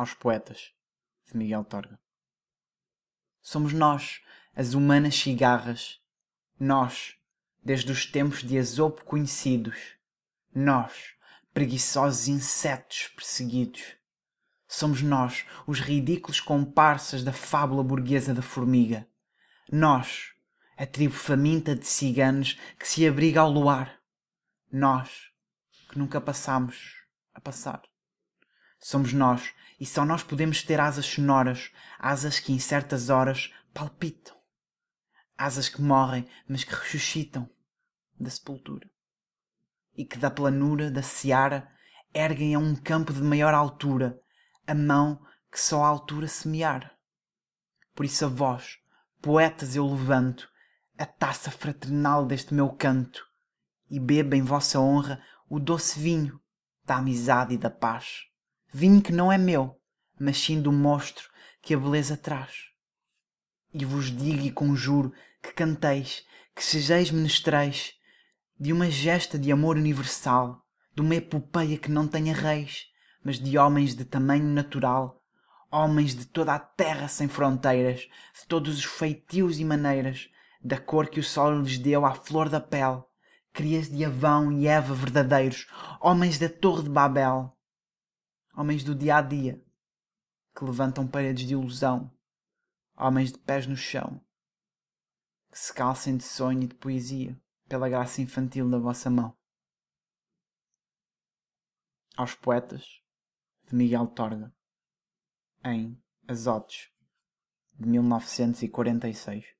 aos poetas de Miguel Torga. Somos nós, as humanas cigarras, nós, desde os tempos de Esopo conhecidos, nós, preguiçosos insetos perseguidos. Somos nós, os ridículos comparsas da fábula burguesa da formiga. Nós, a tribo faminta de ciganos que se abriga ao luar. Nós, que nunca passamos a passar. Somos nós, e só nós podemos ter asas sonoras, asas que em certas horas palpitam. Asas que morrem, mas que ressuscitam da sepultura. E que da planura, da seara, erguem a um campo de maior altura a mão que só a altura semear. Por isso a vós, poetas, eu levanto a taça fraternal deste meu canto e beba em vossa honra o doce vinho da amizade e da paz vinho que não é meu, mas sim do monstro que a beleza traz. E vos digo e conjuro que canteis, que sejais menestreis de uma gesta de amor universal, de uma epopeia que não tenha reis, mas de homens de tamanho natural, homens de toda a terra sem fronteiras, de todos os feitios e maneiras, da cor que o sol lhes deu à flor da pele, crias de Avão e Eva verdadeiros, homens da torre de Babel, homens do dia a dia, que levantam paredes de ilusão, homens de pés no chão, que se calcem de sonho e de poesia pela graça infantil da vossa mão. Aos poetas de Miguel Torga, em Azotes, de 1946.